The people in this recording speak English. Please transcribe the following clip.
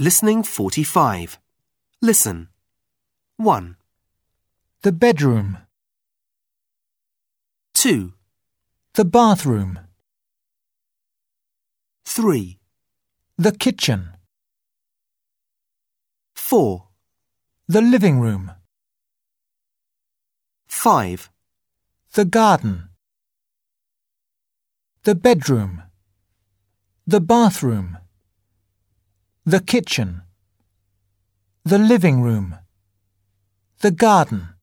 Listening 45. Listen. 1, The bedroom. 2, The bathroom. 3, The kitchen. 4, The living room. 5, The garden. The bedroom. The bathroom. The kitchen. The living room. The garden.